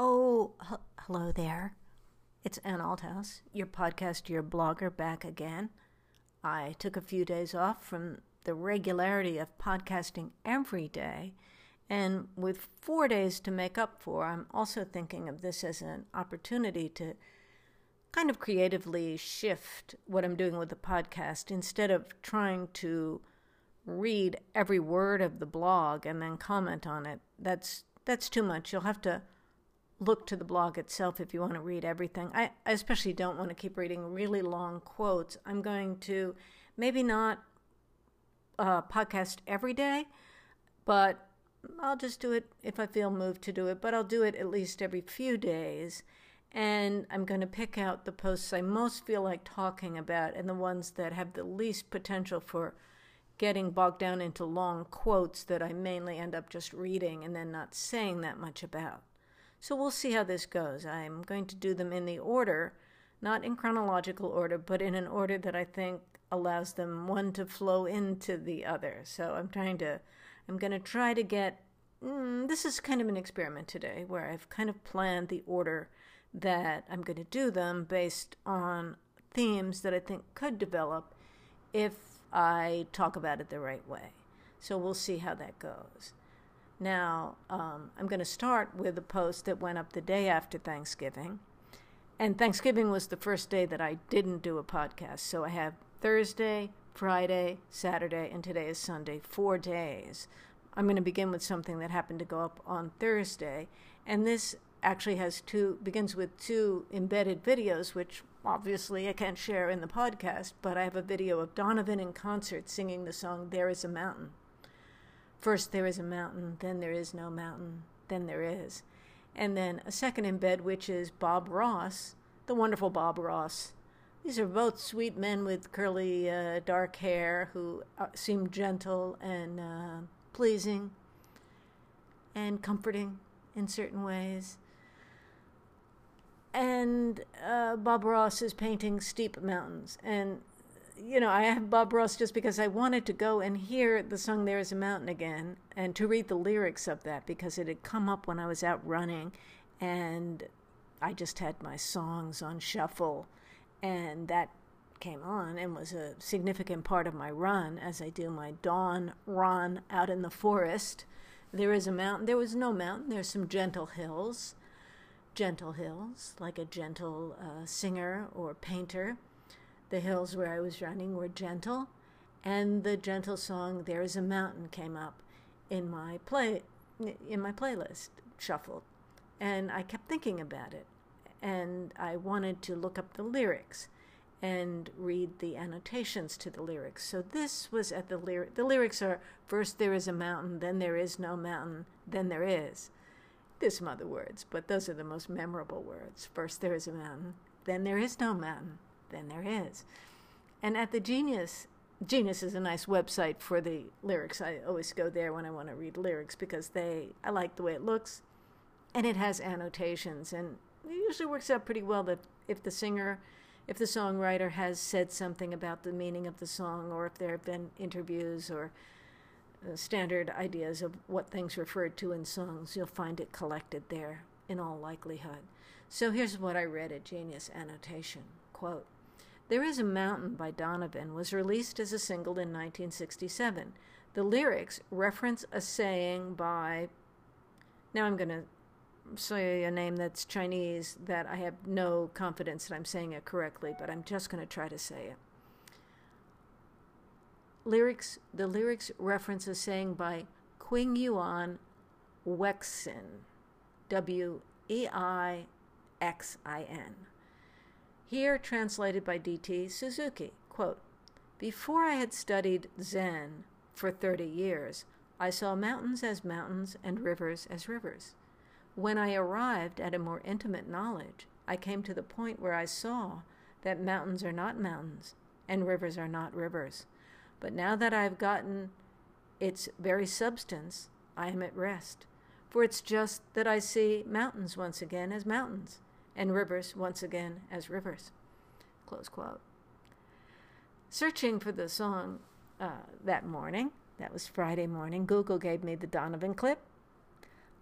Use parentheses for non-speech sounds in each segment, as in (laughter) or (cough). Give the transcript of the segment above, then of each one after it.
Oh, h- hello there. It's Ann Althouse, your podcast, your blogger, back again. I took a few days off from the regularity of podcasting every day, and with four days to make up for, I'm also thinking of this as an opportunity to kind of creatively shift what I'm doing with the podcast instead of trying to read every word of the blog and then comment on it. That's that's too much. You'll have to look to the blog itself if you want to read everything. I, I especially don't want to keep reading really long quotes. I'm going to maybe not uh, podcast every day, but I'll just do it if I feel moved to do it. But I'll do it at least every few days. And I'm going to pick out the posts I most feel like talking about and the ones that have the least potential for getting bogged down into long quotes that I mainly end up just reading and then not saying that much about. So we'll see how this goes. I'm going to do them in the order, not in chronological order, but in an order that I think allows them one to flow into the other. So I'm trying to, I'm going to try to get, mm, this is kind of an experiment today where I've kind of planned the order that I'm going to do them based on themes that I think could develop if I talk about it the right way. So we'll see how that goes. Now, um, I'm going to start with a post that went up the day after Thanksgiving. And Thanksgiving was the first day that I didn't do a podcast. So I have Thursday, Friday, Saturday, and today is Sunday, four days. I'm going to begin with something that happened to go up on Thursday. And this actually has two, begins with two embedded videos, which obviously I can't share in the podcast, but I have a video of Donovan in concert singing the song There Is a Mountain. First there is a mountain, then there is no mountain, then there is. And then a second embed, which is Bob Ross, the wonderful Bob Ross. These are both sweet men with curly uh, dark hair who uh, seem gentle and uh, pleasing and comforting in certain ways. And uh, Bob Ross is painting steep mountains. And you know, I have Bob Ross just because I wanted to go and hear the song There Is a Mountain again and to read the lyrics of that because it had come up when I was out running and I just had my songs on shuffle and that came on and was a significant part of my run as I do my dawn run out in the forest. There is a mountain. There was no mountain. There's some gentle hills. Gentle hills, like a gentle uh, singer or painter the hills where I was running were gentle, and the gentle song "There Is a Mountain" came up in my play in my playlist shuffled, and I kept thinking about it, and I wanted to look up the lyrics and read the annotations to the lyrics. So this was at the lyric. The lyrics are first there is a mountain, then there is no mountain, then there is. There's some other words, but those are the most memorable words. First there is a mountain, then there is no mountain, than there is. And at the Genius, Genius is a nice website for the lyrics. I always go there when I want to read lyrics because they I like the way it looks, and it has annotations, and it usually works out pretty well that if the singer, if the songwriter has said something about the meaning of the song, or if there have been interviews or uh, standard ideas of what things referred to in songs, you'll find it collected there in all likelihood. So here's what I read at Genius Annotation quote. There Is a Mountain by Donovan was released as a single in 1967. The lyrics reference a saying by, now I'm going to say a name that's Chinese that I have no confidence that I'm saying it correctly, but I'm just going to try to say it. Lyrics, the lyrics reference a saying by Qing Yuan Weixin, W E I X I N. Here translated by D.T. Suzuki. Quote, Before I had studied Zen for 30 years, I saw mountains as mountains and rivers as rivers. When I arrived at a more intimate knowledge, I came to the point where I saw that mountains are not mountains and rivers are not rivers. But now that I've gotten its very substance, I am at rest. For it's just that I see mountains once again as mountains, and rivers once again as rivers. Close quote. Searching for the song uh, that morning, that was Friday morning, Google gave me the Donovan clip.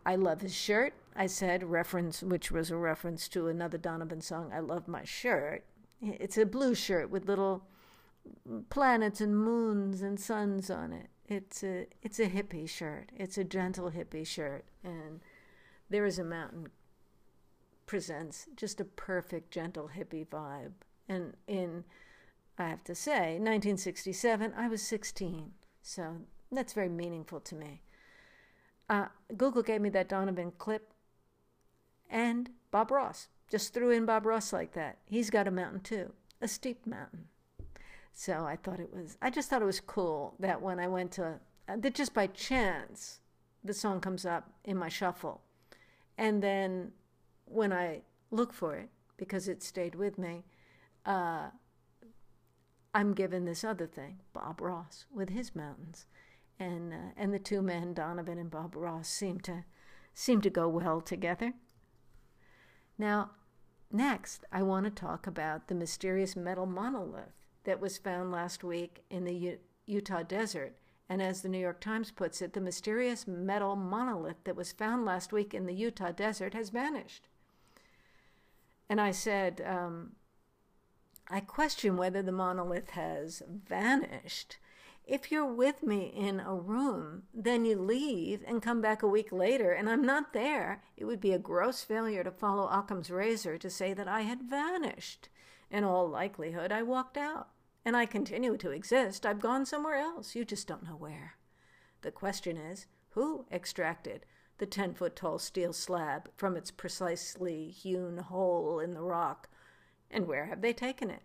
I love his shirt. I said, reference, which was a reference to another Donovan song, I Love My Shirt. It's a blue shirt with little planets and moons and suns on it. It's a it's a hippie shirt. It's a gentle hippie shirt, and there is a mountain presents just a perfect gentle hippie vibe. And in I have to say, 1967, I was 16, so that's very meaningful to me. Uh, Google gave me that Donovan clip, and Bob Ross just threw in Bob Ross like that. He's got a mountain too, a steep mountain. So I thought it was, I just thought it was cool that when I went to, uh, that just by chance, the song comes up in my shuffle. And then when I look for it, because it stayed with me, uh, I'm given this other thing, Bob Ross with his mountains, and uh, and the two men, Donovan and Bob Ross, seem to seem to go well together. Now, next, I want to talk about the mysterious metal monolith that was found last week in the U- Utah desert. And as the New York Times puts it, the mysterious metal monolith that was found last week in the Utah desert has vanished. And I said, um, I question whether the monolith has vanished. If you're with me in a room, then you leave and come back a week later, and I'm not there, it would be a gross failure to follow Occam's razor to say that I had vanished. In all likelihood, I walked out and I continue to exist. I've gone somewhere else. You just don't know where. The question is who extracted the 10 foot tall steel slab from its precisely hewn hole in the rock, and where have they taken it?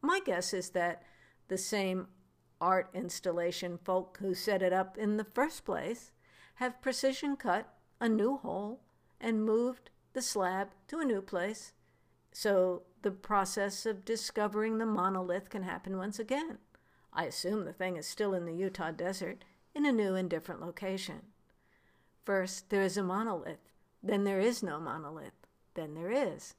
My guess is that the same art installation folk who set it up in the first place have precision cut a new hole and moved the slab to a new place so the process of discovering the monolith can happen once again. I assume the thing is still in the Utah desert in a new and different location. First, there is a monolith, then there is no monolith, then there is.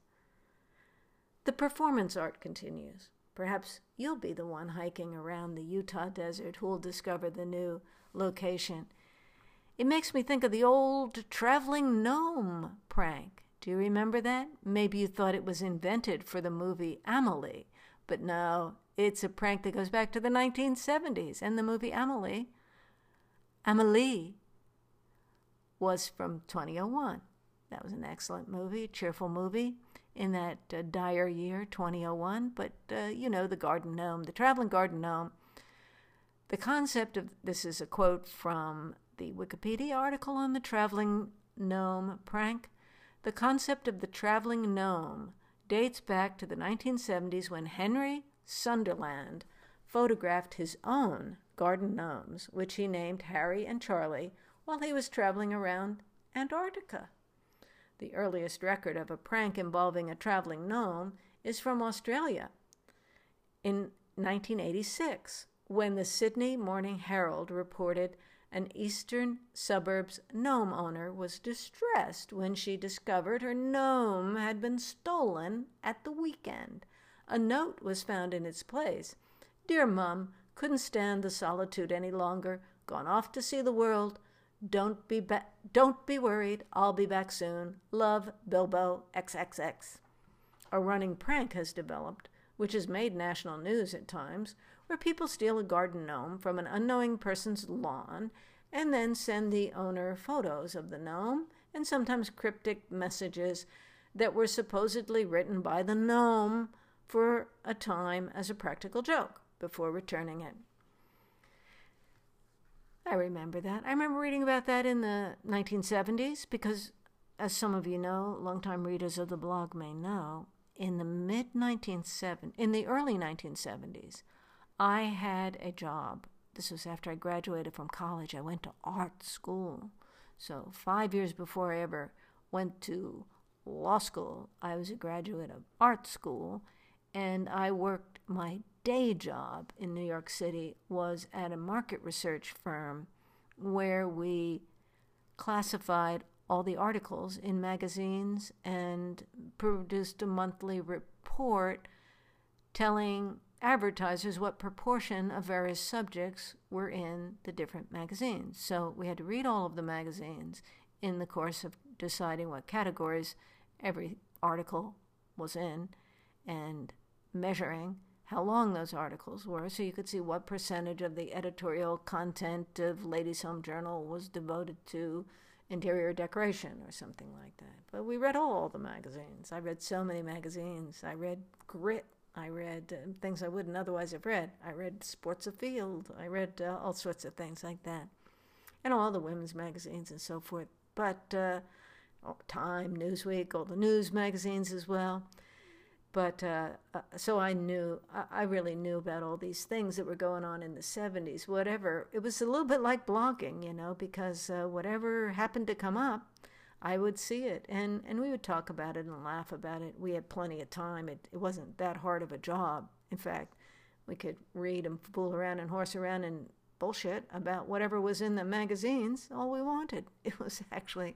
The performance art continues. Perhaps you'll be the one hiking around the Utah desert who'll discover the new location. It makes me think of the old traveling gnome prank. Do you remember that? Maybe you thought it was invented for the movie Amelie, but no, it's a prank that goes back to the 1970s. And the movie Amelie, Amelie, was from 2001. That was an excellent movie, cheerful movie in that uh, dire year, 2001. But, uh, you know, the garden gnome, the traveling garden gnome. The concept of this is a quote from the Wikipedia article on the traveling gnome prank. The concept of the traveling gnome dates back to the 1970s when Henry Sunderland photographed his own garden gnomes, which he named Harry and Charlie, while he was traveling around Antarctica. The earliest record of a prank involving a traveling gnome is from Australia in 1986, when the Sydney Morning Herald reported an eastern suburbs gnome owner was distressed when she discovered her gnome had been stolen at the weekend. A note was found in its place. Dear Mum, couldn't stand the solitude any longer. Gone off to see the world. Don't be ba- don't be worried. I'll be back soon. Love, Bilbo XXX. A running prank has developed, which has made national news at times, where people steal a garden gnome from an unknowing person's lawn and then send the owner photos of the gnome and sometimes cryptic messages that were supposedly written by the gnome for a time as a practical joke before returning it. I remember that. I remember reading about that in the 1970s because, as some of you know, longtime readers of the blog may know, in the mid 1970s, in the early 1970s, I had a job. This was after I graduated from college. I went to art school. So, five years before I ever went to law school, I was a graduate of art school, and I worked my day job in New York City was at a market research firm where we classified all the articles in magazines and produced a monthly report telling advertisers what proportion of various subjects were in the different magazines. So we had to read all of the magazines in the course of deciding what categories every article was in and measuring how long those articles were so you could see what percentage of the editorial content of Ladies Home Journal was devoted to interior decoration or something like that. But we read all the magazines. I read so many magazines. I read Grit. I read uh, things I wouldn't otherwise have read. I read Sports Afield. I read uh, all sorts of things like that. And all the women's magazines and so forth. But uh, Time, Newsweek, all the news magazines as well. But uh, uh, so I knew, I really knew about all these things that were going on in the 70s, whatever. It was a little bit like blogging, you know, because uh, whatever happened to come up, I would see it. And, and we would talk about it and laugh about it. We had plenty of time. It, it wasn't that hard of a job. In fact, we could read and fool around and horse around and bullshit about whatever was in the magazines, all we wanted. (laughs) It was actually,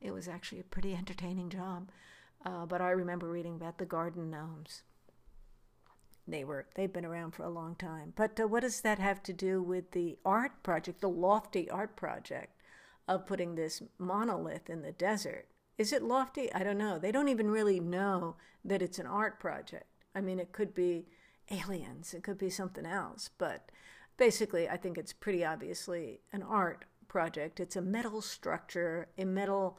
it was actually a pretty entertaining job. Uh, but I remember reading about the garden gnomes. They were they've been around for a long time. But uh, what does that have to do with the art project, the lofty art project of putting this monolith in the desert? Is it lofty? I don't know. They don't even really know that it's an art project. I mean, it could be aliens, it could be something else, but basically, I think it's pretty obviously an art project. It's a metal structure, a metal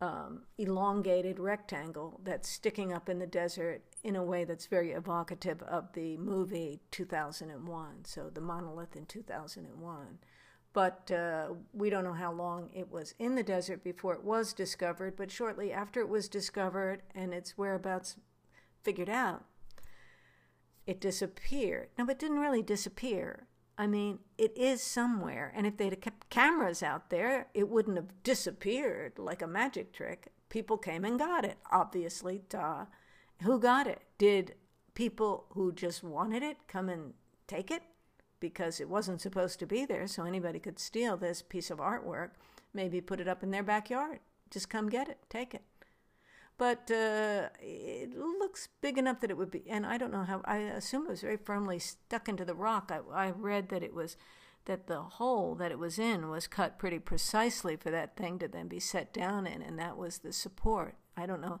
um, elongated rectangle that's sticking up in the desert in a way that's very evocative of the movie 2001, so the monolith in 2001. But uh, we don't know how long it was in the desert before it was discovered, but shortly after it was discovered and its whereabouts figured out, it disappeared. No, it didn't really disappear. I mean, it is somewhere. And if they'd have kept cameras out there, it wouldn't have disappeared like a magic trick. People came and got it, obviously, duh. Who got it? Did people who just wanted it come and take it? Because it wasn't supposed to be there, so anybody could steal this piece of artwork, maybe put it up in their backyard. Just come get it, take it but uh, it looks big enough that it would be. And I don't know how. I assume it was very firmly stuck into the rock. I, I read that it was that the hole that it was in was cut pretty precisely for that thing to then be set down in, and that was the support. I don't know.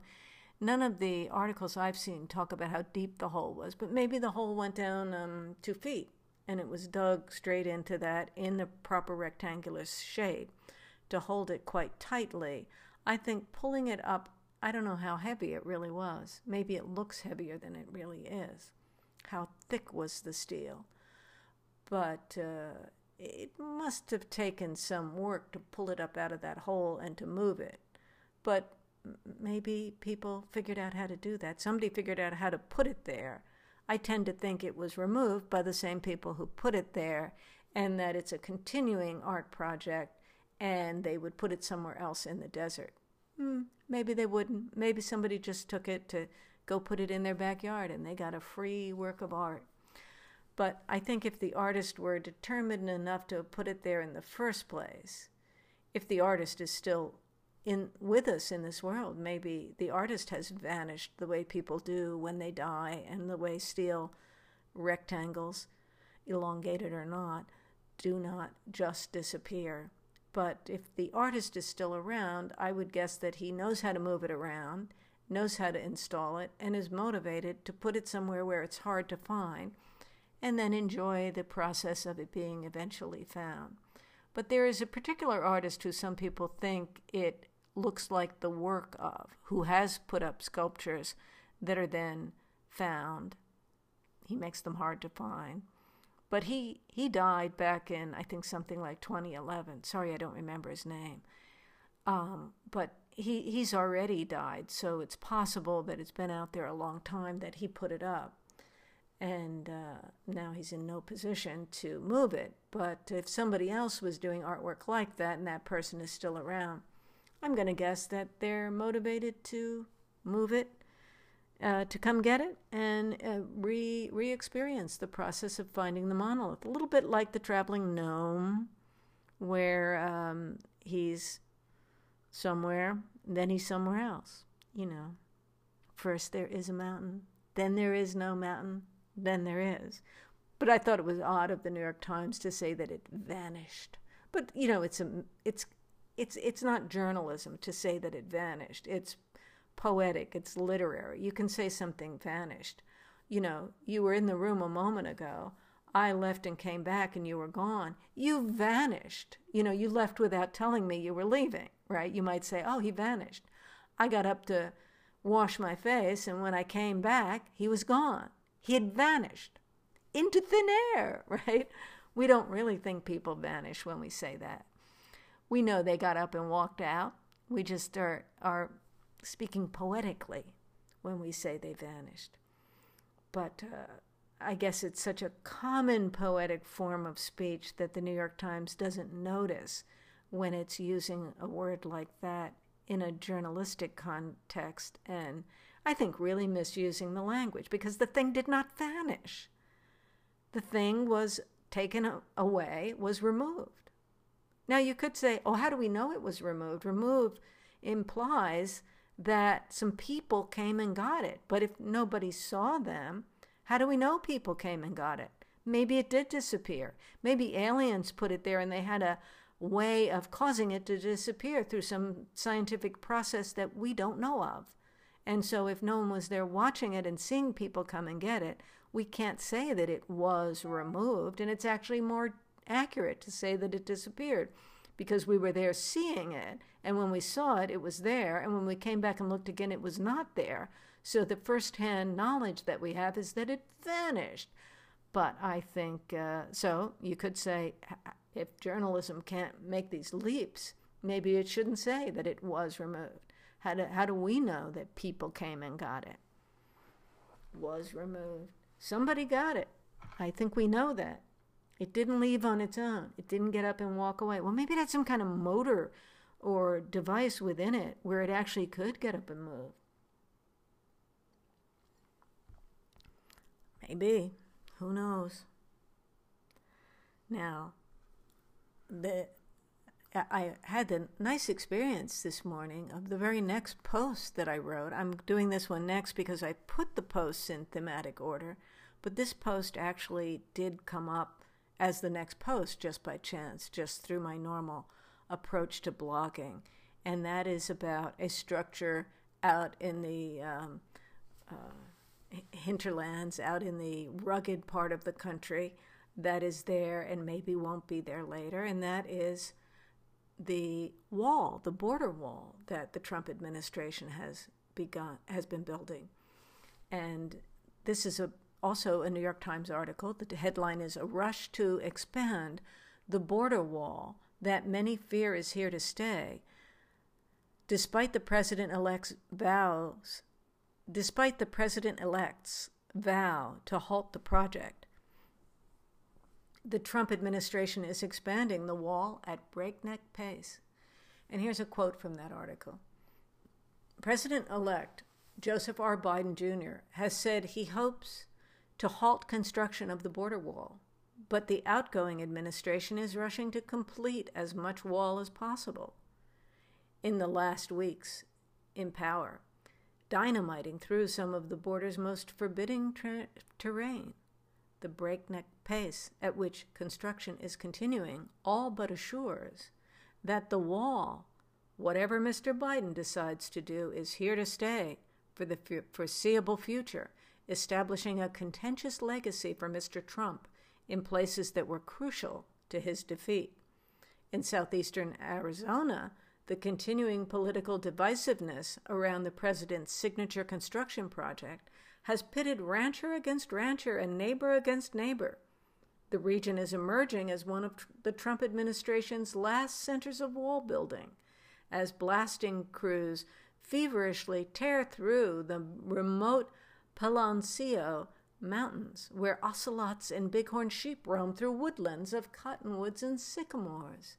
None of the articles I've seen talk about how deep the hole was, but maybe the hole went down um, two feet and it was dug straight into that in the proper rectangular shape to hold it quite tightly. I think pulling it up I don't know how heavy it really was. Maybe it looks heavier than it really is. How thick was the steel? But uh, it must have taken some work to pull it up out of that hole and to move it. But maybe people figured out how to do that. Somebody figured out how to put it there. I tend to think it was removed by the same people who put it there and that it's a continuing art project and they would put it somewhere else in the desert. Hmm, maybe they wouldn't. Maybe somebody just took it to go put it in their backyard and they got a free work of art. But I think if the artist were determined enough to put it there in the first place, if the artist is still in with us in this world, maybe the artist has vanished the way people do when they die and the way steel rectangles, elongated or not, do not just disappear. But if the artist is still around, I would guess that he knows how to move it around, knows how to install it, and is motivated to put it somewhere where it's hard to find, and then enjoy the process of it being eventually found. But there is a particular artist who some people think it looks like the work of, who has put up sculptures that are then found. He makes them hard to find. But he, he died back in, I think, something like 2011. Sorry, I don't remember his name. Um, but he, he's already died, so it's possible that it's been out there a long time that he put it up. And uh, now he's in no position to move it. But if somebody else was doing artwork like that and that person is still around, I'm going to guess that they're motivated to move it uh, to come get it and uh, re re experience the process of finding the monolith. A little bit like the traveling gnome, where um, he's somewhere, then he's somewhere else. You know, first there is a mountain, then there is no mountain, then there is. But I thought it was odd of the New York Times to say that it vanished. But you know, it's a it's it's it's not journalism to say that it vanished. It's poetic, it's literary. You can say something vanished. You know, you were in the room a moment ago. I left and came back and you were gone. You vanished. You know, you left without telling me you were leaving, right? You might say, "Oh, he vanished." I got up to wash my face and when I came back, he was gone. He had vanished into thin air, (laughs) right? We don't really think people vanish when we say that. We know they got up and walked out. We just are, are speaking poetically when we say they vanished. But uh, I guess it's such a common poetic form of speech that the New York Times doesn't notice when it's using a word like that in a journalistic context and I think really misusing the language because the thing did not vanish. The thing was taken away, was removed. Now, you could say, oh, how do we know it was removed? Removed implies that some people came and got it. But if nobody saw them, how do we know people came and got it? Maybe it did disappear. Maybe aliens put it there and they had a way of causing it to disappear through some scientific process that we don't know of. And so, if no one was there watching it and seeing people come and get it, we can't say that it was removed. And it's actually more accurate to say that it disappeared because we were there seeing it. And when we saw it, it was there. And when we came back and looked again, it was not there. So the firsthand knowledge that we have is that it vanished. But I think uh, so. You could say if journalism can't make these leaps, maybe it shouldn't say that it was removed. How do, how do we know that people came and got it? Was removed. Somebody got it. I think we know that. It didn't leave on its own. It didn't get up and walk away. Well, maybe it had some kind of motor or device within it where it actually could get up and move. Maybe. Who knows? Now, the I had the nice experience this morning of the very next post that I wrote. I'm doing this one next because I put the posts in thematic order, but this post actually did come up as the next post just by chance, just through my normal approach to blogging. And that is about a structure out in the um, uh, hinterlands, out in the rugged part of the country that is there and maybe won't be there later. And that is the wall, the border wall that the Trump administration has begun, has been building. And this is a also a New York Times article. The headline is A Rush to Expand the Border Wall That Many Fear is Here to Stay. Despite the president elect's vows, despite the president elect's vow to halt the project, the Trump administration is expanding the wall at breakneck pace. And here's a quote from that article President elect Joseph R. Biden Jr. has said he hopes to halt construction of the border wall, but the outgoing administration is rushing to complete as much wall as possible. In the last weeks in power, dynamiting through some of the border's most forbidding tra- terrain, the breakneck pace at which construction is continuing all but assures that the wall, whatever Mr. Biden decides to do, is here to stay for the foreseeable future establishing a contentious legacy for Mr. Trump in places that were crucial to his defeat. In southeastern Arizona, the continuing political divisiveness around the president's signature construction project has pitted rancher against rancher and neighbor against neighbor. The region is emerging as one of the Trump administration's last centers of wall building, as blasting crews feverishly tear through the remote Peloncillo Mountains, where ocelots and bighorn sheep roam through woodlands of cottonwoods and sycamores.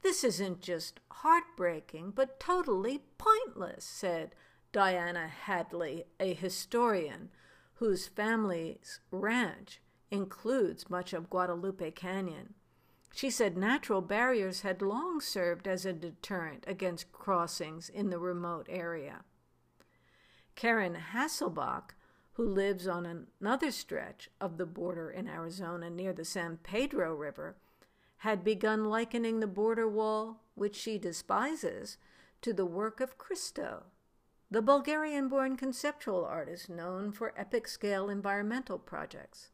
This isn't just heartbreaking, but totally pointless, said Diana Hadley, a historian whose family's ranch includes much of Guadalupe Canyon. She said natural barriers had long served as a deterrent against crossings in the remote area. Karen Hasselbach, who lives on another stretch of the border in Arizona near the San Pedro River, had begun likening the border wall, which she despises, to the work of Christo, the Bulgarian born conceptual artist known for epic scale environmental projects.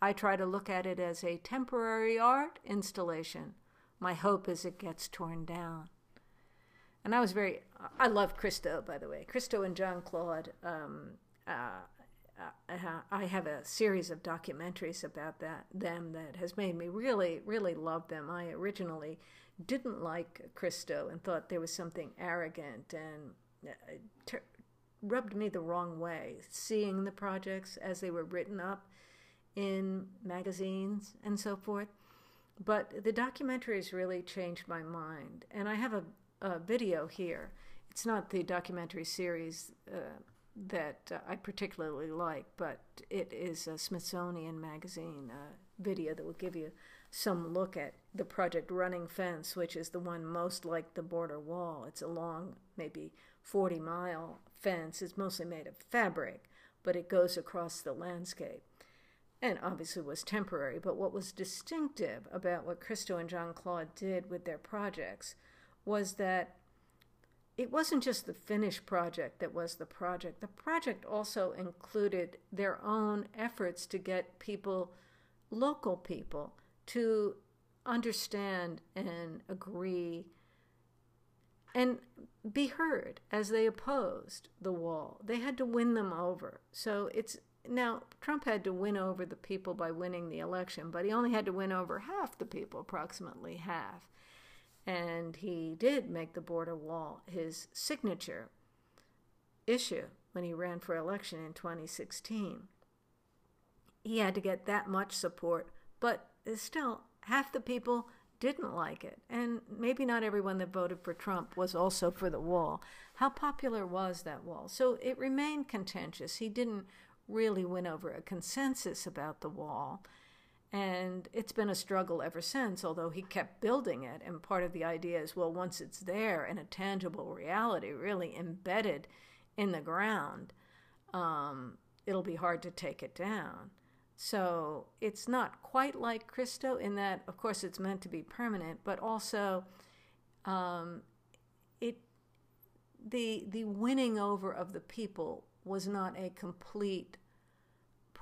I try to look at it as a temporary art installation. My hope is it gets torn down. And I was very, I love Christo, by the way. Christo and Jeanne-Claude. Um, uh, uh, I have a series of documentaries about that them that has made me really, really love them. I originally didn't like Christo and thought there was something arrogant and uh, ter- rubbed me the wrong way. Seeing the projects as they were written up in magazines and so forth. But the documentaries really changed my mind. And I have a, a video here. It's not the documentary series uh, that uh, I particularly like, but it is a Smithsonian Magazine uh, video that will give you some look at the project Running Fence, which is the one most like the border wall. It's a long, maybe 40 mile fence. It's mostly made of fabric, but it goes across the landscape and obviously was temporary. But what was distinctive about what Christo and Jeanne-Claude did with their projects was that it wasn't just the finished project that was the project. The project also included their own efforts to get people, local people, to understand and agree and be heard as they opposed the wall. They had to win them over. So it's now, Trump had to win over the people by winning the election, but he only had to win over half the people, approximately half. And he did make the border wall his signature issue when he ran for election in 2016. He had to get that much support, but still, half the people didn't like it. And maybe not everyone that voted for Trump was also for the wall. How popular was that wall? So it remained contentious. He didn't really win over a consensus about the wall. And it's been a struggle ever since, although he kept building it. And part of the idea is well, once it's there in a tangible reality, really embedded in the ground, um, it'll be hard to take it down. So it's not quite like Christo in that, of course, it's meant to be permanent, but also um, it the the winning over of the people was not a complete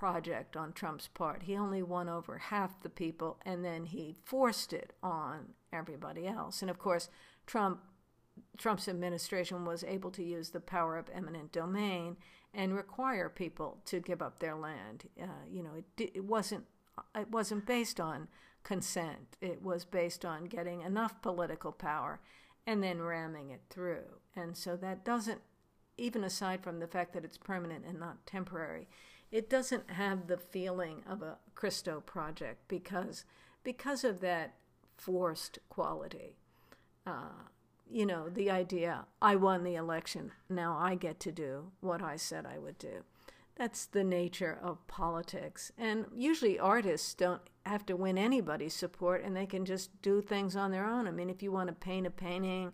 project on Trump's part. He only won over half the people and then he forced it on everybody else. And of course, Trump Trump's administration was able to use the power of eminent domain and require people to give up their land. Uh, you know, it, it wasn't it wasn't based on consent. It was based on getting enough political power and then ramming it through. And so that doesn't even aside from the fact that it's permanent and not temporary, it doesn't have the feeling of a Christo project because because of that forced quality. Uh, you know, the idea I won the election, now I get to do what I said I would do. That's the nature of politics. And usually artists don't have to win anybody's support and they can just do things on their own. I mean, if you want to paint a painting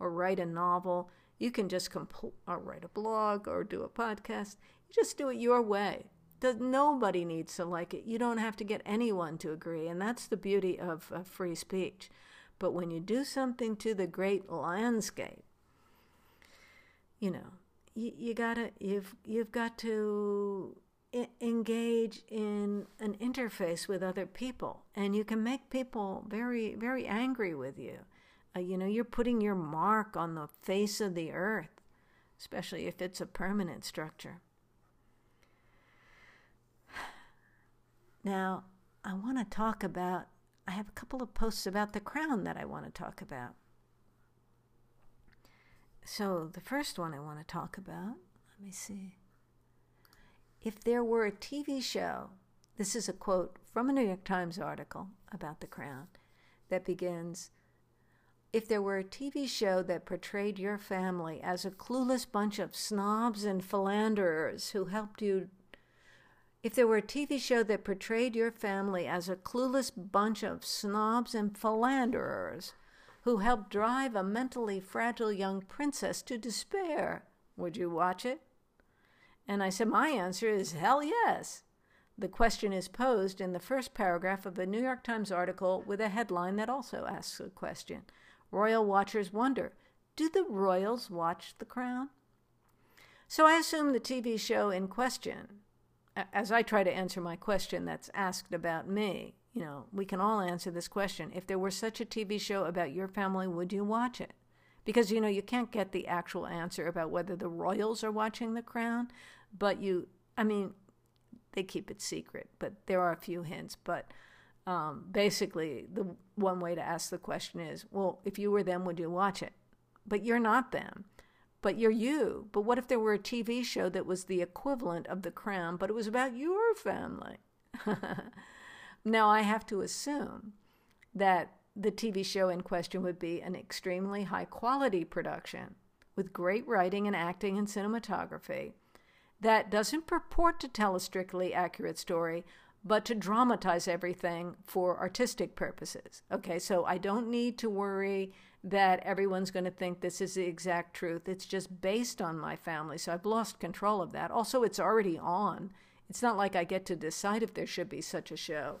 or write a novel, you can just compl- or write a blog or do a podcast. Just do it your way. Nobody needs to like it. You don't have to get anyone to agree. And that's the beauty of, of free speech. But when you do something to the great landscape, you know, you, you gotta you've you've got to engage in an interface with other people, and you can make people very very angry with you. Uh, you know, you're putting your mark on the face of the earth, especially if it's a permanent structure. Now, I want to talk about, I have a couple of posts about the crown that I want to talk about. So, the first one I want to talk about, let me see. If there were a TV show, this is a quote from a New York Times article about the crown that begins if there were a TV show that portrayed your family as a clueless bunch of snobs and philanderers who helped you, if there were a TV show that portrayed your family as a clueless bunch of snobs and philanderers who helped drive a mentally fragile young princess to despair, would you watch it? And I said, My answer is hell yes. The question is posed in the first paragraph of a New York Times article with a headline that also asks a question. Royal watchers wonder Do the royals watch The Crown? So I assume the TV show in question, as I try to answer my question that's asked about me, you know, we can all answer this question. If there were such a TV show about your family, would you watch it? Because, you know, you can't get the actual answer about whether the royals are watching The Crown, but you, I mean, they keep it secret, but there are a few hints. But um, basically, the one way to ask the question is, well, if you were them, would you watch it? But you're not them. But you're you. But what if there were a TV show that was the equivalent of The Crown, but it was about your family? (laughs) now, I have to assume that the TV show in question would be an extremely high quality production with great writing and acting and cinematography that doesn't purport to tell a strictly accurate story, but to dramatize everything for artistic purposes. Okay, so I don't need to worry that everyone's going to think this is the exact truth. It's just based on my family, so I've lost control of that. Also, it's already on. It's not like I get to decide if there should be such a show.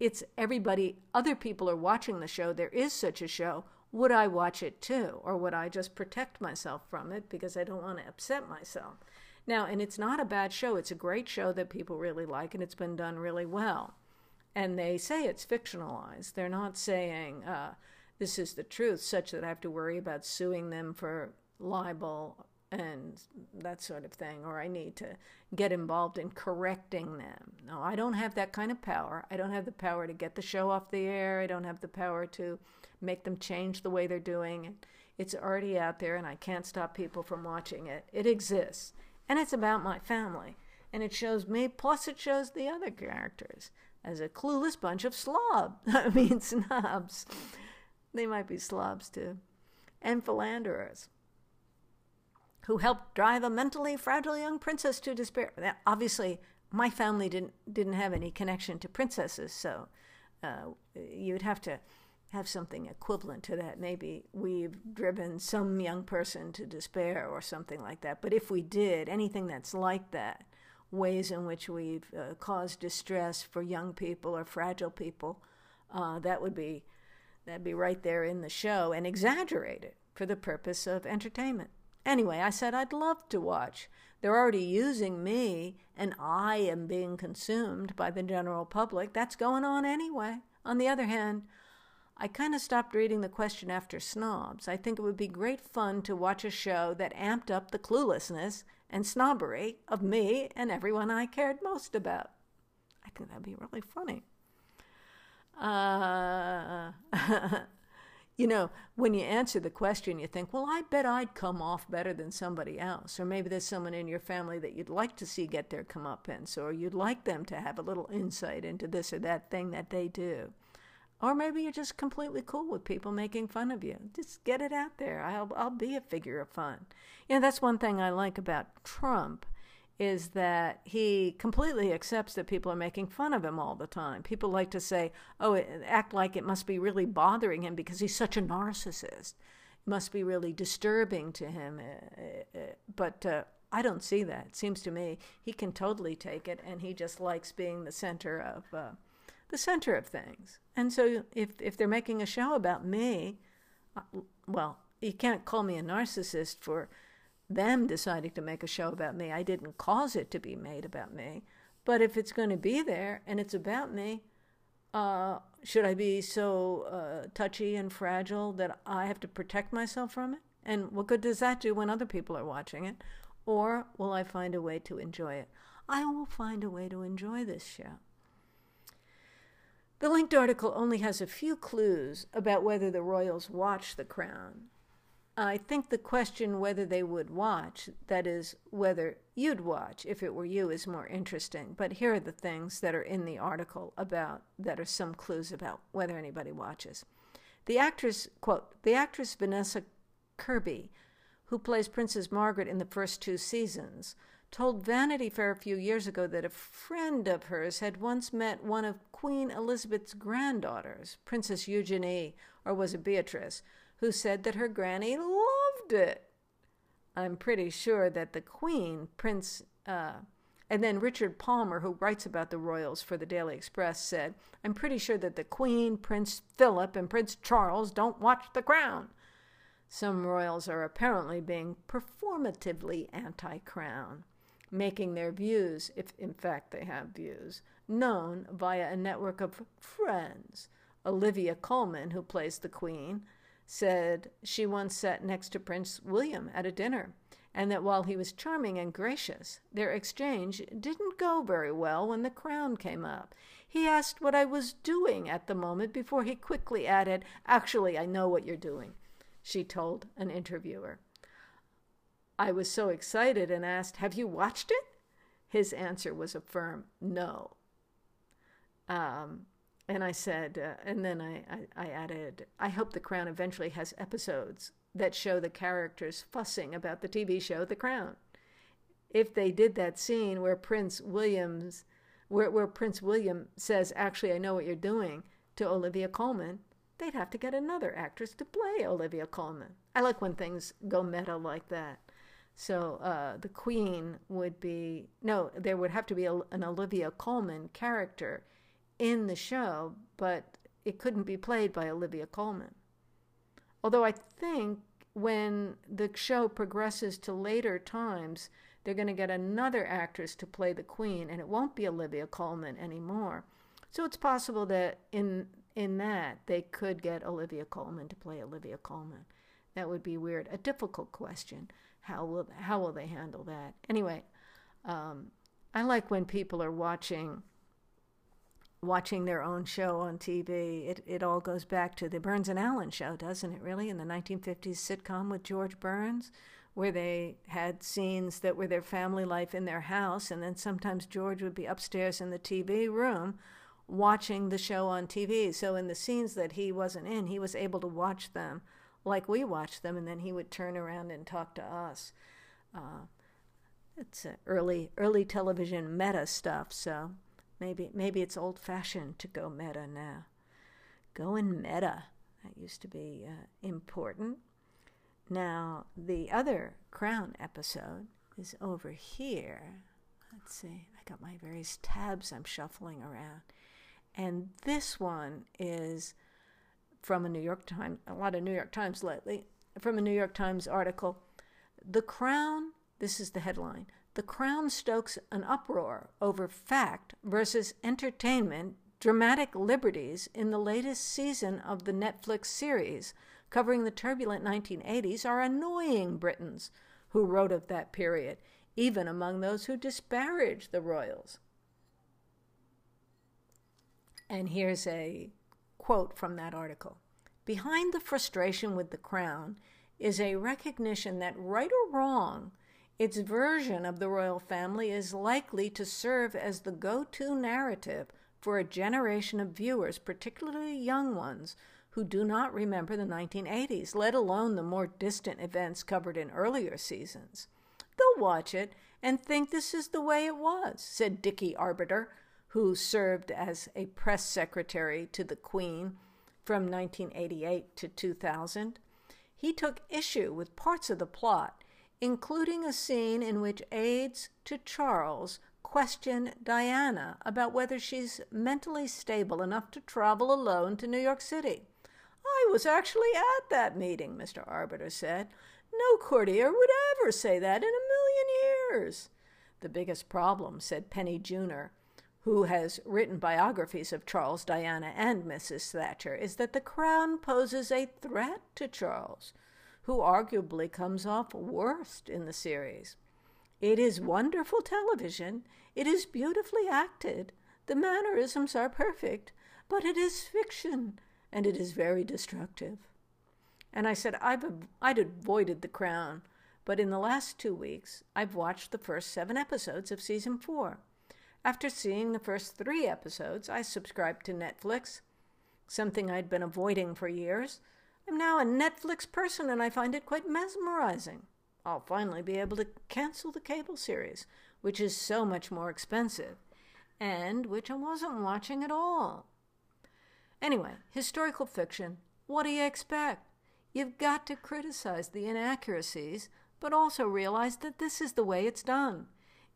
It's everybody, other people are watching the show. There is such a show. Would I watch it too? Or would I just protect myself from it because I don't want to upset myself? Now, and it's not a bad show. It's a great show that people really like, and it's been done really well. And they say it's fictionalized. They're not saying uh, this is the truth, such that I have to worry about suing them for libel and that sort of thing, or I need to get involved in correcting them. No, I don't have that kind of power. I don't have the power to get the show off the air. I don't have the power to make them change the way they're doing it. It's already out there, and I can't stop people from watching it. It exists and it's about my family. And it shows me, plus it shows the other characters as a clueless bunch of slob. (laughs) I mean, snobs. They might be slobs too. And philanderers who helped drive a mentally fragile young princess to despair. Now, obviously, my family didn't didn't have any connection to princesses, so uh, you'd have to have something equivalent to that. Maybe we've driven some young person to despair or something like that. But if we did, anything that's like that, ways in which we've uh, caused distress for young people or fragile people, uh, that would be that'd be right there in the show and exaggerated for the purpose of entertainment. Anyway, I said I'd love to watch. They're already using me, and I am being consumed by the general public. That's going on anyway. On the other hand, I kind of stopped reading the question after snobs. I think it would be great fun to watch a show that amped up the cluelessness and snobbery of me and everyone I cared most about. I think that'd be really funny. Uh, (laughs) you know, when you answer the question, you think, well, I bet I'd come off better than somebody else. Or maybe there's someone in your family that you'd like to see get their comeuppance, or you'd like them to have a little insight into this or that thing that they do. Or maybe you're just completely cool with people making fun of you. Just get it out there. I'll, I'll be a figure of fun. You know, that's one thing I like about Trump is that he completely accepts that people are making fun of him all the time. People like to say, oh, act like it must be really bothering him because he's such a narcissist. It must be really disturbing to him. Uh, uh, but uh, I don't see that. It seems to me he can totally take it and he just likes being the center of uh, the center of things. And so if, if they're making a show about me, uh, well, you can't call me a narcissist for them deciding to make a show about me. I didn't cause it to be made about me. But if it's going to be there and it's about me, uh, should I be so uh, touchy and fragile that I have to protect myself from it? And what good does that do when other people are watching it? Or will I find a way to enjoy it? I will find a way to enjoy this show. The linked article only has a few clues about whether the royals watch The Crown. I think the question whether they would watch, that is, whether you'd watch if it were you, is more interesting. But here are the things that are in the article about that are some clues about whether anybody watches. The actress, quote, the actress Vanessa Kirby, who plays Princess Margaret in the first two seasons, told Vanity Fair a few years ago that a friend of hers had once met one of Queen Elizabeth's granddaughters, Princess Eugenie, or was it Beatrice, who said that her granny loved it. I'm pretty sure that the Queen, Prince uh, and then Richard Palmer, who writes about the royals for the Daily Express, said, I'm pretty sure that the Queen, Prince Philip, and Prince Charles don't watch The Crown. Some royals are apparently being performatively anti crown, making their views, if in fact they have views, known via a network of friends. Olivia Colman, who plays the Queen, said she once sat next to Prince William at a dinner and that while he was charming and gracious, their exchange didn't go very well when the crown came up. He asked what I was doing at the moment before he quickly added, Actually, I know what you're doing, she told an interviewer. I was so excited and asked, Have you watched it? His answer was a firm no. Um, and I said, uh, and then I, I, I added, I hope The Crown eventually has episodes that show the characters fussing about the TV show The Crown. If they did that scene where Prince William's where, where Prince William says, Actually, I know what you're doing to Olivia Colman, they'd have to get another actress to play Olivia Colman. I like when things go meta like that. So uh, the Queen would be, no, there would have to be a, an Olivia Colman character in the show, but it couldn't be played by Olivia Colman. Although I think when the show progresses to later times, they're going to get another actress to play the queen, and it won't be Olivia Colman anymore. So it's possible that in in that they could get Olivia Colman to play Olivia Colman. That would be weird. A difficult question. How will how will they handle that? Anyway, um, I like when people are watching watching their own show on TV. It, it all goes back to the Burns and Allen show, doesn't it, really? In the 1950s sitcom with George Burns, where they had scenes that were their family life in their house, and then sometimes George would be upstairs in the TV room watching the show on TV. So in the scenes that he wasn't in, he was able to watch them like we watched them, and then he would turn around and talk to us. Uh, it's early early television meta stuff, so Maybe maybe it's old fashioned to go meta now. Going meta. That used to be uh, important. Now, the other Crown episode is over here. Let's see. I got my various tabs I'm shuffling around. And this one is from a New York Times, a lot of New York Times lately, from a New York Times article. The Crown, this is the headline the Crown stokes an uproar over fact versus entertainment dramatic liberties in the latest season of the Netflix series covering the turbulent 1980s are annoying Britons who wrote of that period, even among those who disparage the royals. And here's a quote from that article Behind the frustration with the crown is a recognition that, right or wrong, its version of the royal family is likely to serve as the go to narrative for a generation of viewers, particularly young ones, who do not remember the 1980s, let alone the more distant events covered in earlier seasons. They'll watch it and think this is the way it was, said Dickie Arbiter, who served as a press secretary to the Queen from 1988 to 2000. He took issue with parts of the plot including a scene in which aides to Charles question Diana about whether she's mentally stable enough to travel alone to New York City. I was actually at that meeting, Mr. Arbiter said. No courtier would ever say that in a million years. The biggest problem, said Penny Junor, who has written biographies of Charles, Diana, and Mrs. Thatcher, is that the crown poses a threat to Charles who arguably comes off worst in the series. It is wonderful television. It is beautifully acted. The mannerisms are perfect, but it is fiction, and it is very destructive. And I said, I've, I'd avoided The Crown, but in the last two weeks, I've watched the first seven episodes of season four. After seeing the first three episodes, I subscribed to Netflix, something I'd been avoiding for years. I'm now a Netflix person and I find it quite mesmerizing. I'll finally be able to cancel the cable series, which is so much more expensive, and which I wasn't watching at all. Anyway, historical fiction, what do you expect? You've got to criticize the inaccuracies, but also realize that this is the way it's done.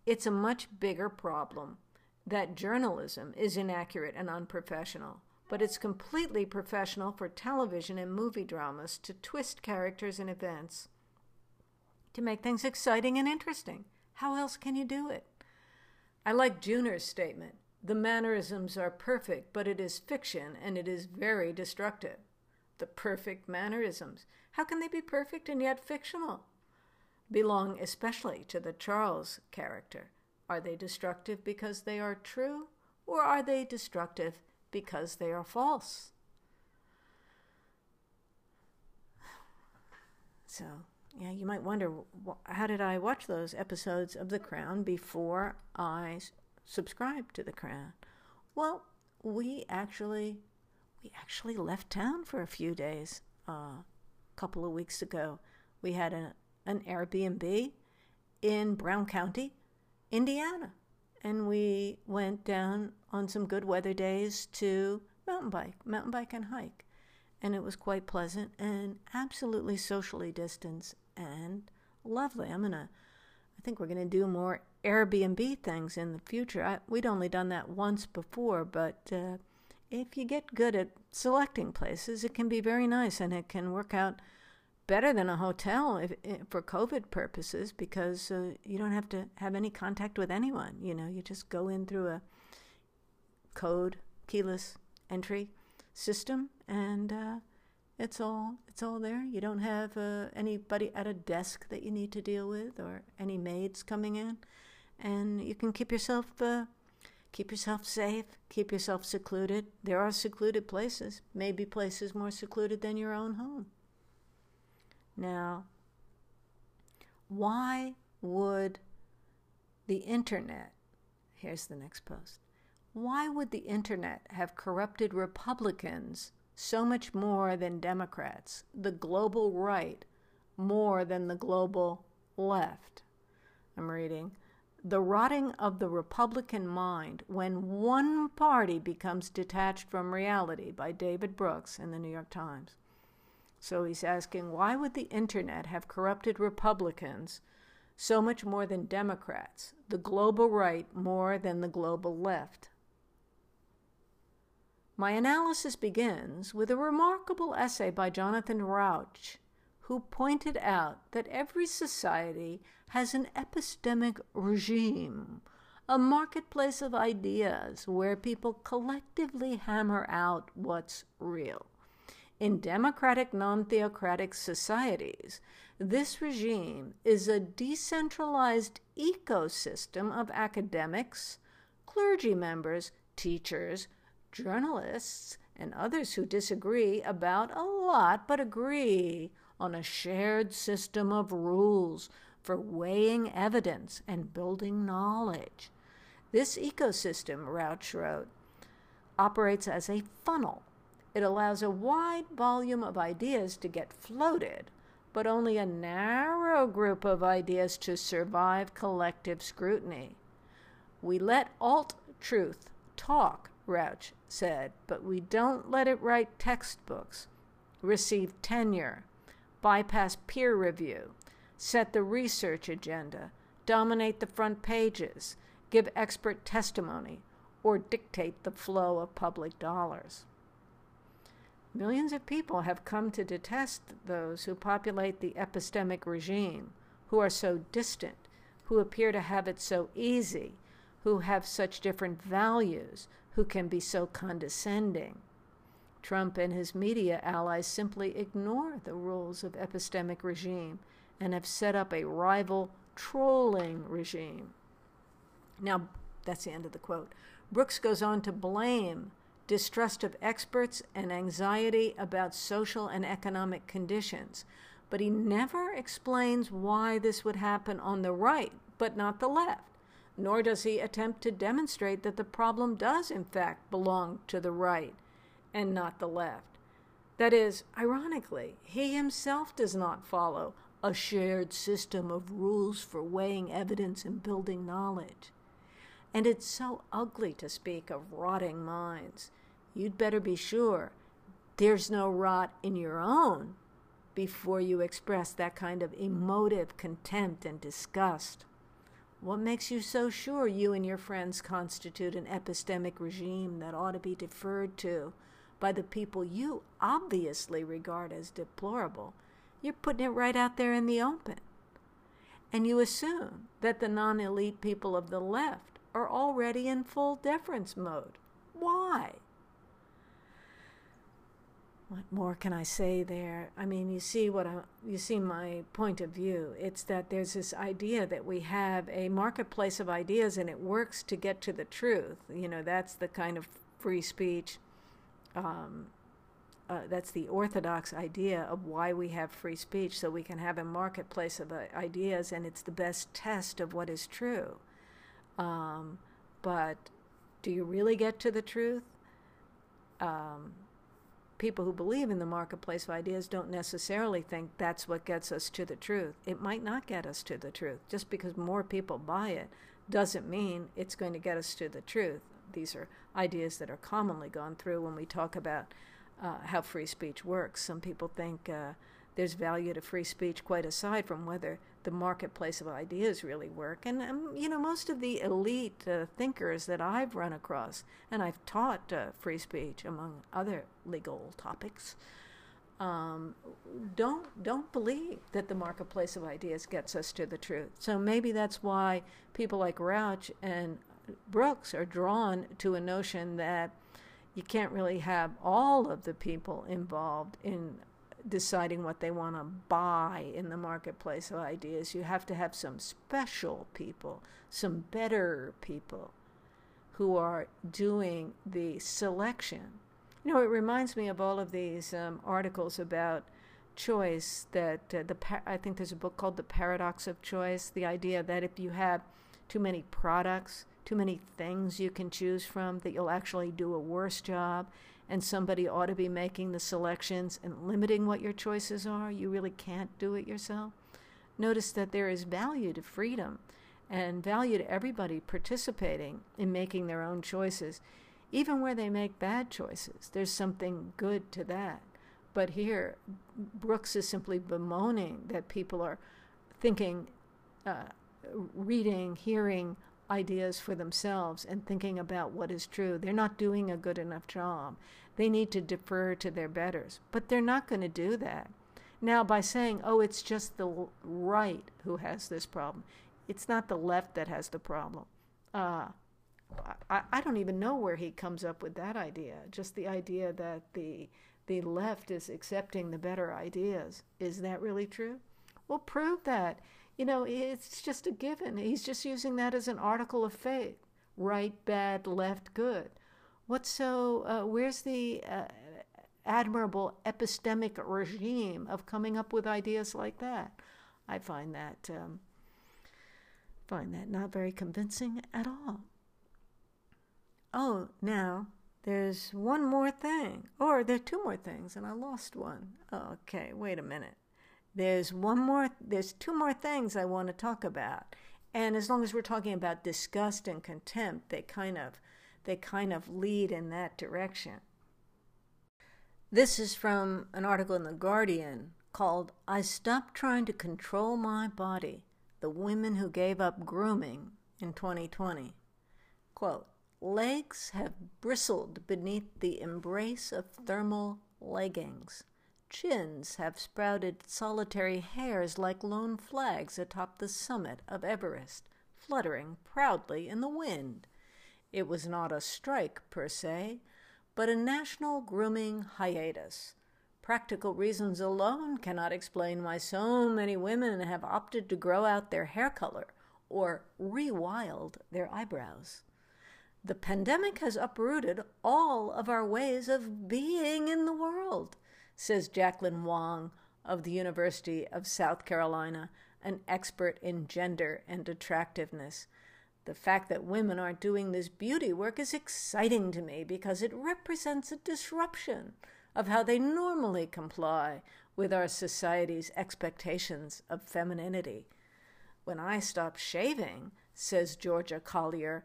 it's a much bigger problem that journalism is inaccurate and unprofessional, but it's completely professional for television and movie dramas to twist characters and events to make things exciting and interesting. How else can you do it? I like Junor's statement the mannerisms are perfect, but it is fiction and it is very destructive. The perfect mannerisms. How can they be perfect and yet fictional? Belong especially to the Charles character. Are they destructive because they are true, or are they destructive because they are false? So, yeah, you might wonder how did I watch those episodes of The Crown before I subscribed to the Crown. Well, we actually we actually left town for a few days uh, a couple of weeks ago. We had a, an Airbnb in Brown County, Indiana, and we went down on some good weather days to mountain bike, mountain bike and hike. And it was quite pleasant and absolutely socially distanced and lovely. I'm gonna I think we're gonna do more Airbnb things in the future. I, we'd only done that once before, but uh, if you get good at selecting places, it can be very nice and it can work out better than a hotel if, if for COVID purposes because uh, you don't have to have any contact with anyone. You know, you just go in through a code keyless entry system and uh, it's all it's all there. You don't have uh, anybody at a desk that you need to deal with or any maids coming in and you can keep yourself uh, keep yourself safe, keep yourself secluded. There are secluded places, maybe places more secluded than your own home. Now, why would the internet, here's the next post, why would the internet have corrupted Republicans so much more than Democrats, the global right more than the global left? I'm reading the rotting of the Republican mind when one party becomes detached from reality by David Brooks in the New York Times. So he's asking why would the internet have corrupted Republicans so much more than Democrats, the global right more than the global left? My analysis begins with a remarkable essay by Jonathan Rauch who pointed out that every society has an epistemic regime, a marketplace of ideas where people collectively hammer out what's real. In democratic, non theocratic societies, this regime is a decentralized ecosystem of academics, clergy members, teachers, journalists, and others who disagree about a lot but agree on a shared system of rules for weighing evidence and building knowledge. This ecosystem, Rauch wrote, operates as a funnel. It allows a wide volume of ideas to get floated, but only a narrow group of ideas to survive collective scrutiny. We let alt truth talk, Rauch said, but we don't let it write textbooks, receive tenure, bypass peer review, set the research agenda, dominate the front pages, give expert testimony, or dictate the flow of public dollars. Millions of people have come to detest those who populate the epistemic regime, who are so distant, who appear to have it so easy, who have such different values, who can be so condescending. Trump and his media allies simply ignore the rules of epistemic regime and have set up a rival trolling regime. Now, that's the end of the quote. Brooks goes on to blame distrust of experts and anxiety about social and economic conditions, but he never explains why this would happen on the right but not the left. Nor does he attempt to demonstrate that the problem does, in fact, belong to the right and not the left. That is, ironically, he himself does not follow a shared system of rules for weighing evidence and building knowledge. And it's so ugly to speak of rotting minds. You'd better be sure there's no rot in your own before you express that kind of emotive contempt and disgust. What makes you so sure you and your friends constitute an epistemic regime that ought to be deferred to by the people you obviously regard as deplorable? You're putting it right out there in the open. And you assume that the non elite people of the left are already in full deference mode. Why? What more can I say there? I mean, you see what I, you see my point of view. It's that there's this idea that we have a marketplace of ideas and it works to get to the truth. You know, that's the kind of free speech. Um, uh, that's the orthodox idea of why we have free speech, so we can have a marketplace of uh, ideas, and it's the best test of what is true. Um, but do you really get to the truth? Um, people who believe in the marketplace of ideas don't necessarily think that's what gets us to the truth. It might not get us to the truth. Just because more people buy it doesn't mean it's going to get us to the truth. These are ideas that are commonly gone through when we talk about uh, how free speech works. Some people think uh, there's value to free speech quite aside from whether the marketplace of ideas really work. And, um, you know, most of the elite uh, thinkers that I've run across, and I've taught uh, free speech among other legal topics, um, don't don't believe that the marketplace of ideas gets us to the truth. So maybe that's why people like Rauch and Brooks are drawn to a notion that you can't really have all of the people involved in deciding what they want to buy in the marketplace of ideas. You have to have some special people, some better people who are doing the selection. You know, it reminds me of all of these um, articles about choice that uh, the I think there's a book called The Paradox of Choice, the idea that if you have too many products, too many things you can choose from, that you'll actually do a worse job and somebody ought to be making the selections and limiting what your choices are. You really can't do it yourself. Notice that there is value to freedom and value to everybody participating in making their own choices, even where they make bad choices. There's something good to that. But here, Brooks is simply bemoaning that people are thinking, uh, reading, hearing ideas for themselves and thinking about what is true. They're not doing a good enough job. They need to defer to their betters, but they're not going to do that. Now, by saying, oh, it's just the right who has this problem, it's not the left that has the problem. Uh, I, I don't even know where he comes up with that idea. Just the idea that the the left is accepting the better ideas. Is that really true? Well, prove that. You know, it's just a given. He's just using that as an article of faith. Right, bad, left, good. What's so, uh, where's the uh, admirable epistemic regime of coming up with ideas like that? I find that, um, find that not very convincing at all. Oh, now there's one more thing. Or there are two more things, and I lost one. Okay, wait a minute there's one more there's two more things I want to talk about. And as long as we're talking about disgust and contempt, they kind of they kind of lead in that direction. This is from an article in The Guardian called I Stopped Trying to Control My Body The Women Who Gave Up Grooming in 2020. Quote Legs have bristled beneath the embrace of thermal leggings chins have sprouted solitary hairs like lone flags atop the summit of Everest, fluttering proudly in the wind. It was not a strike per se, but a national grooming hiatus. Practical reasons alone cannot explain why so many women have opted to grow out their hair color or rewild their eyebrows. The pandemic has uprooted all of our ways of being in the world says Jacqueline Wong of the University of South Carolina, an expert in gender and attractiveness. The fact that women are doing this beauty work is exciting to me because it represents a disruption of how they normally comply with our society's expectations of femininity. When I stopped shaving, says Georgia Collier,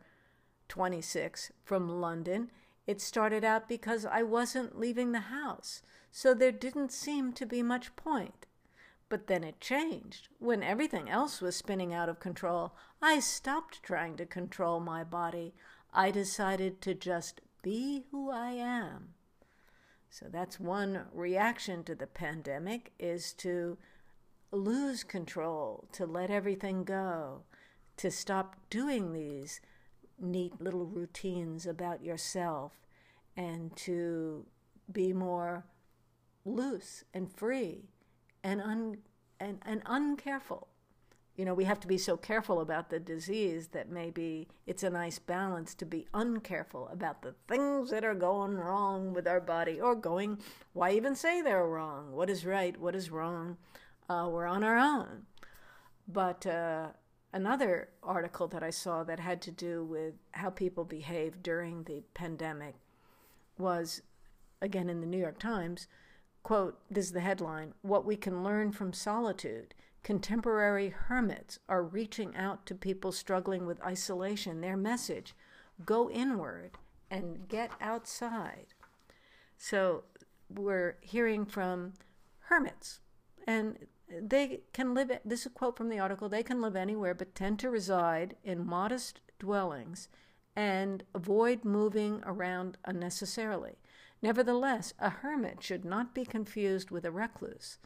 26, from London, it started out because I wasn't leaving the house so there didn't seem to be much point. But then it changed. When everything else was spinning out of control, I stopped trying to control my body. I decided to just be who I am. So that's one reaction to the pandemic is to lose control, to let everything go, to stop doing these neat little routines about yourself and to be more loose and free and un and, and uncareful. You know, we have to be so careful about the disease that maybe it's a nice balance to be uncareful about the things that are going wrong with our body or going, why even say they're wrong? What is right? What is wrong? Uh, we're on our own. But uh, another article that I saw that had to do with how people behave during the pandemic was, again in the New York Times, quote, this is the headline, What We Can Learn from Solitude. Contemporary hermits are reaching out to people struggling with isolation. Their message go inward and get outside. So we're hearing from hermits, and they can live, this is a quote from the article, they can live anywhere but tend to reside in modest dwellings and avoid moving around unnecessarily. Nevertheless, a hermit should not be confused with a recluse.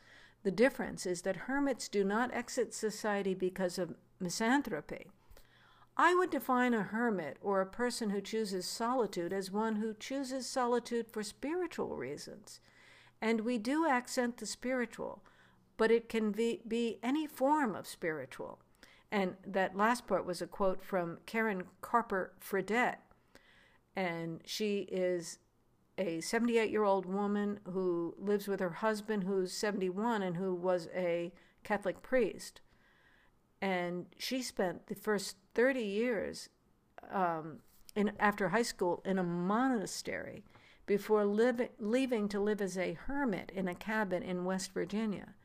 The difference is that hermits do not exit society because of misanthropy. I would define a hermit or a person who chooses solitude as one who chooses solitude for spiritual reasons. And we do accent the spiritual, but it can be, be any form of spiritual. And that last part was a quote from Karen Karper Fredette. And she is a 78 year old woman who lives with her husband, who's 71 and who was a Catholic priest. And she spent the first 30 years um, in, after high school in a monastery before live, leaving to live as a hermit in a cabin in West Virginia.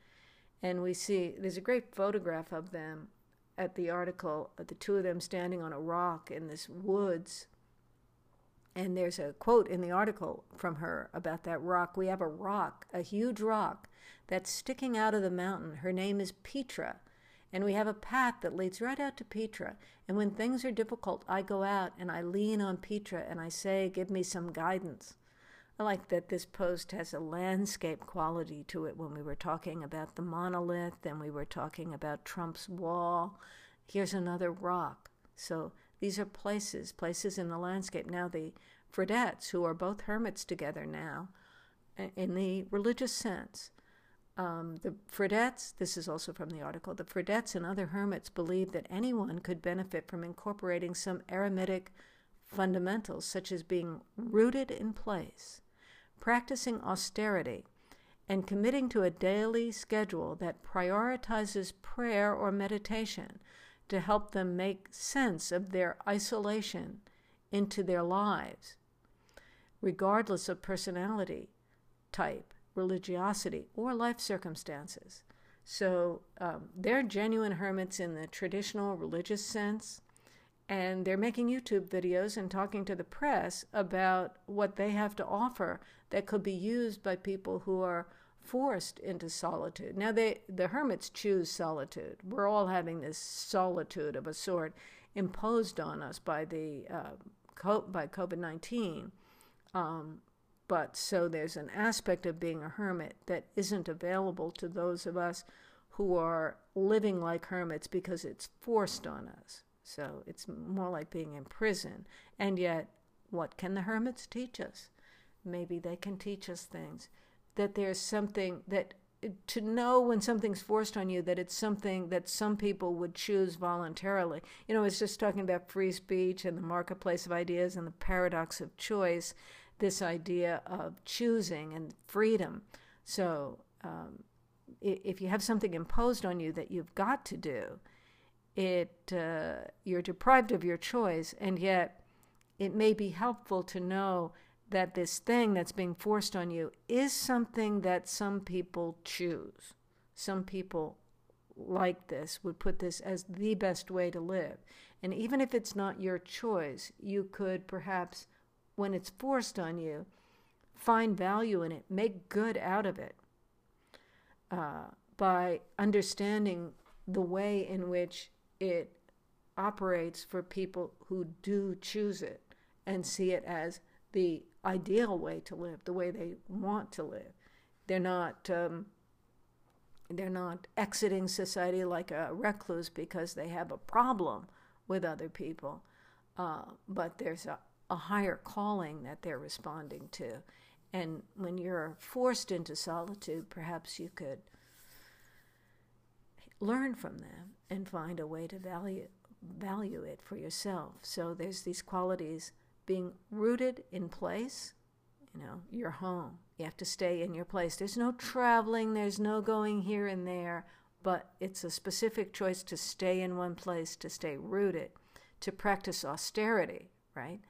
And we see there's a great photograph of them at the article, of the two of them standing on a rock in this woods and there's a quote in the article from her about that rock. We have a rock, a huge rock, that's sticking out of the mountain. Her name is Petra. And we have a path that leads right out to Petra. And when things are difficult, I go out and I lean on Petra and I say, Give me some guidance. I like that this post has a landscape quality to it when we were talking about the monolith and we were talking about Trump's wall. Here's another rock. So these are places, places in the landscape. Now, the Fredettes, who are both hermits together now, in the religious sense, um, the Fredettes, this is also from the article, the Fredettes and other hermits believe that anyone could benefit from incorporating some eremitic fundamentals, such as being rooted in place, practicing austerity, and committing to a daily schedule that prioritizes prayer or meditation to help them make sense of their isolation into their lives, regardless of personality type, religiosity, or life circumstances. So um, they're genuine hermits in the traditional religious sense, and they're making YouTube videos and talking to the press about what they have to offer that could be used by people who are forced into solitude. Now, they, the hermits choose solitude. We're all having this solitude of a sort imposed on us by the uh, by COVID nineteen. Um, but so there's an aspect of being a hermit that isn't available to those of us who are living like hermits because it's forced on us. So it's more like being in prison. And yet, what can the hermits teach us? Maybe they can teach us things that there's something that to know when something's forced on you that it's something that some people would choose voluntarily. You know, it's just talking about free speech and the marketplace of ideas and the paradox of choice, this idea of choosing and freedom. So, um, if you have something imposed on you that you've got to do, it uh, you're deprived of your choice, and yet it may be helpful to know that this thing that's being forced on you is something that some people choose. Some people like this would put this as the best way to live. And even if it's not your choice, you could perhaps, when it's forced on you, find value in it, make good out of it. Uh, by understanding the way in which it operates for people who do choose it and see it as the ideal way to live, the way they want to live. They're not um, they're not exiting society like a recluse because they have a problem with other people, uh, but there's a, a higher calling that they're responding to. And when you're forced into solitude, perhaps you could learn from them and find a way to value value it for yourself. So there's these qualities being rooted in place, you know, your home. You have to stay in your place. There's no traveling, there's no going here and there, but it's a specific choice to stay in one place, to stay rooted, to practice austerity, right?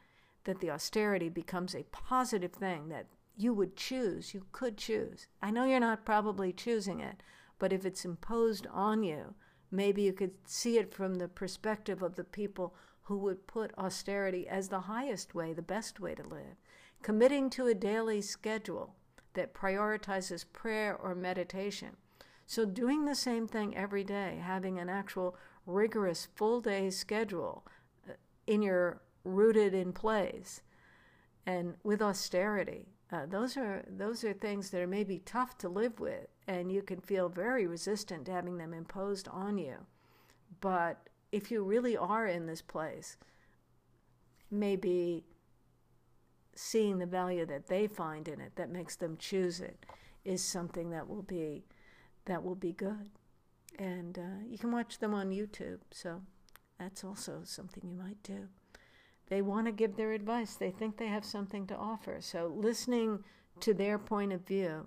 That the austerity becomes a positive thing that you would choose, you could choose. I know you're not probably choosing it, but if it's imposed on you, maybe you could see it from the perspective of the people who would put austerity as the highest way, the best way to live. Committing to a daily schedule that prioritizes prayer or meditation. So, doing the same thing every day, having an actual rigorous full day schedule uh, in your rooted in place and with austerity. Uh, those are those are things that are maybe tough to live with, and you can feel very resistant to having them imposed on you. But if you really are in this place, maybe seeing the value that they find in it that makes them choose it is something that will be that will be good. And uh, you can watch them on youtube so that's also something you might do. They want to give their advice. They think they have something to offer. So listening to their point of view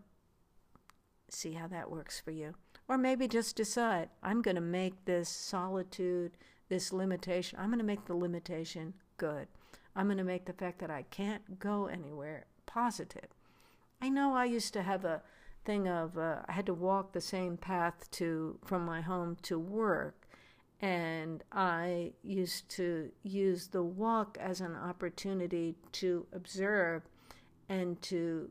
see how that works for you or maybe just decide i'm going to make this solitude this limitation i'm going to make the limitation good I'm going to make the fact that I can't go anywhere positive. I know I used to have a thing of uh, I had to walk the same path to from my home to work, and I used to use the walk as an opportunity to observe and to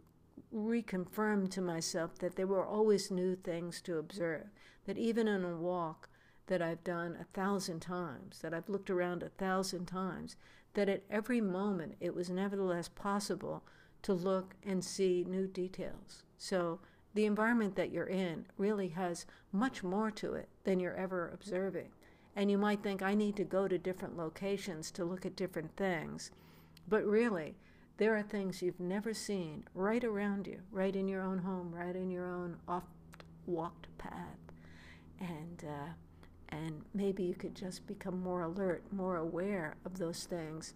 reconfirm to myself that there were always new things to observe. That even in a walk that I've done a thousand times, that I've looked around a thousand times, that at every moment it was nevertheless possible to look and see new details. So the environment that you're in really has much more to it than you're ever observing. And you might think, I need to go to different locations to look at different things. But really, there are things you've never seen right around you, right in your own home, right in your own oft walked path. And uh, and maybe you could just become more alert, more aware of those things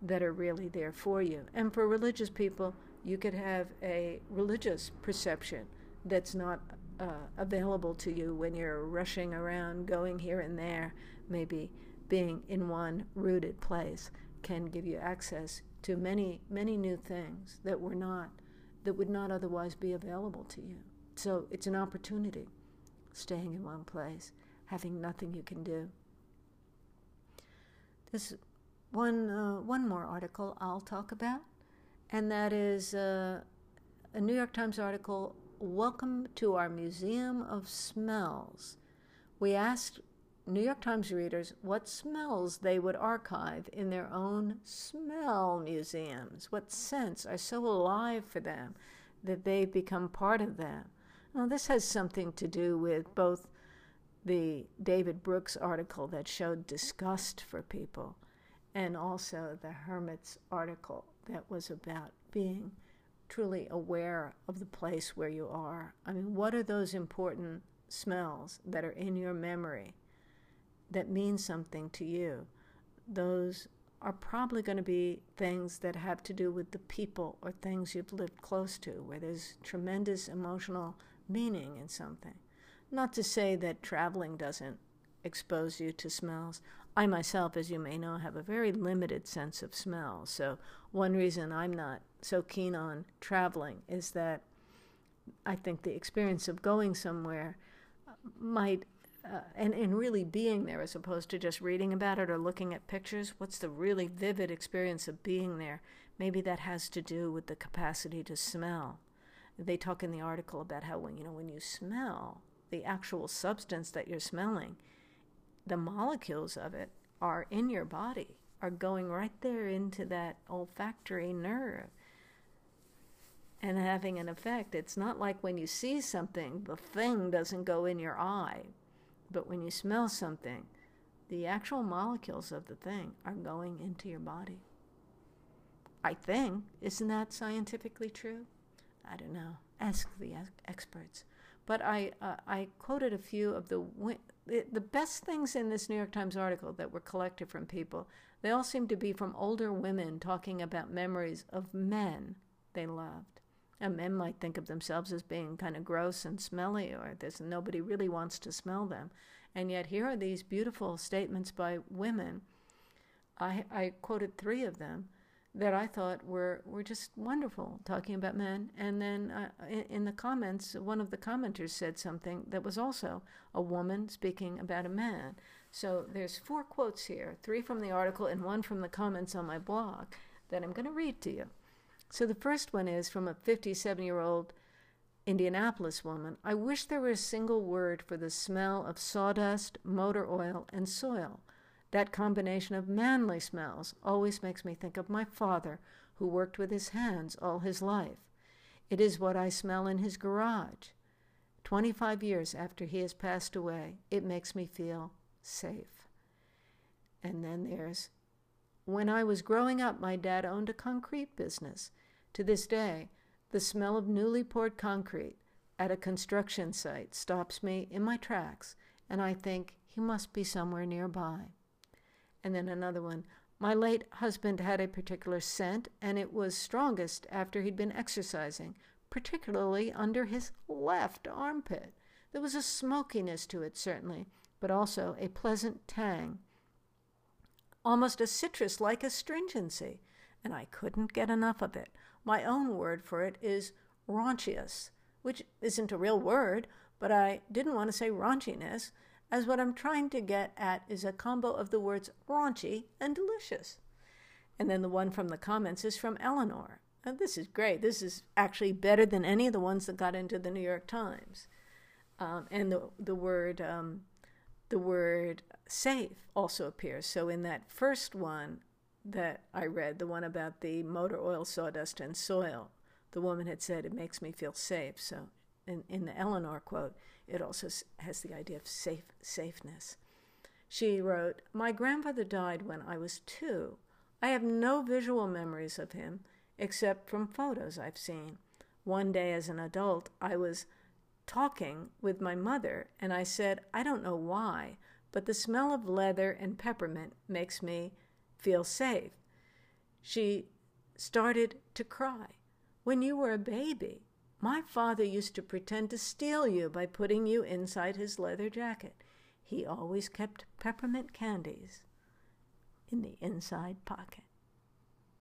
that are really there for you. And for religious people, you could have a religious perception that's not uh, available to you when you're rushing around, going here and there. Maybe being in one rooted place can give you access to many, many new things that were not, that would not otherwise be available to you. So it's an opportunity, staying in one place having nothing you can do. There's one, uh, one more article I'll talk about, and that is uh, a New York Times article Welcome to our Museum of Smells. We asked New York Times readers what smells they would archive in their own smell museums, what scents are so alive for them that they've become part of them. This has something to do with both the David Brooks article that showed disgust for people, and also the Hermit's article that was about being truly aware of the place where you are. I mean, what are those important smells that are in your memory that mean something to you? Those are probably going to be things that have to do with the people or things you've lived close to, where there's tremendous emotional meaning in something. Not to say that traveling doesn't expose you to smells. I myself, as you may know, have a very limited sense of smell. So, one reason I'm not so keen on traveling is that I think the experience of going somewhere might, uh, and, and really being there as opposed to just reading about it or looking at pictures, what's the really vivid experience of being there? Maybe that has to do with the capacity to smell. They talk in the article about how when, you know, when you smell, the actual substance that you're smelling, the molecules of it are in your body, are going right there into that olfactory nerve and having an effect. It's not like when you see something, the thing doesn't go in your eye, but when you smell something, the actual molecules of the thing are going into your body. I think. Isn't that scientifically true? I don't know. Ask the experts. But I, uh, I quoted a few of the, the best things in this New York Times article that were collected from people. They all seem to be from older women talking about memories of men they loved. And men might think of themselves as being kind of gross and smelly, or there's nobody really wants to smell them. And yet here are these beautiful statements by women. I, I quoted three of them that I thought were, were just wonderful talking about men. And then uh, in, in, the comments, one of the commenters said something that was also a woman speaking about a man. So there's four quotes here three from the article and one from the comments on my blog that I'm going to read to you. So the first one is from a 57 year old Indianapolis woman. I wish there were a single word for the smell of sawdust, motor oil, and soil. That combination of manly smells always makes me think of my father, who worked with his hands all his life. It is what I smell in his garage. Twenty five years after he has passed away, it makes me feel safe. And then there's when I was growing up, my dad owned a concrete business. To this day, the smell of newly poured concrete at a construction site stops me in my tracks, and I think he must be somewhere nearby. And then another one. My late husband had a particular scent, and it was strongest after he'd been exercising, particularly under his left armpit. There was a smokiness to it, certainly, but also a pleasant tang, almost a citrus like astringency, and I couldn't get enough of it. My own word for it is raunchious, which isn't a real word, but I didn't want to say raunchiness, as what I'm trying to get at is a combo of the words raunchy and delicious. And then the one from the comments is from Eleanor. And this is great. This is actually better than any of the ones that got into the New York Times. Um, and the the word um, the word safe also appears. So in that first one that I read, the one about the motor oil, sawdust, and soil, the woman had said it makes me feel safe. So in, in the Eleanor quote, it also has the idea of safe safeness. She wrote, My grandfather died when I was two. I have no visual memories of him except from photos I've seen. One day as an adult, I was talking with my mother, and I said, I don't know why, but the smell of leather and peppermint makes me feel safe. She started to cry. When you were a baby, my father used to pretend to steal you by putting you inside his leather jacket. He always kept peppermint candies in the inside pocket.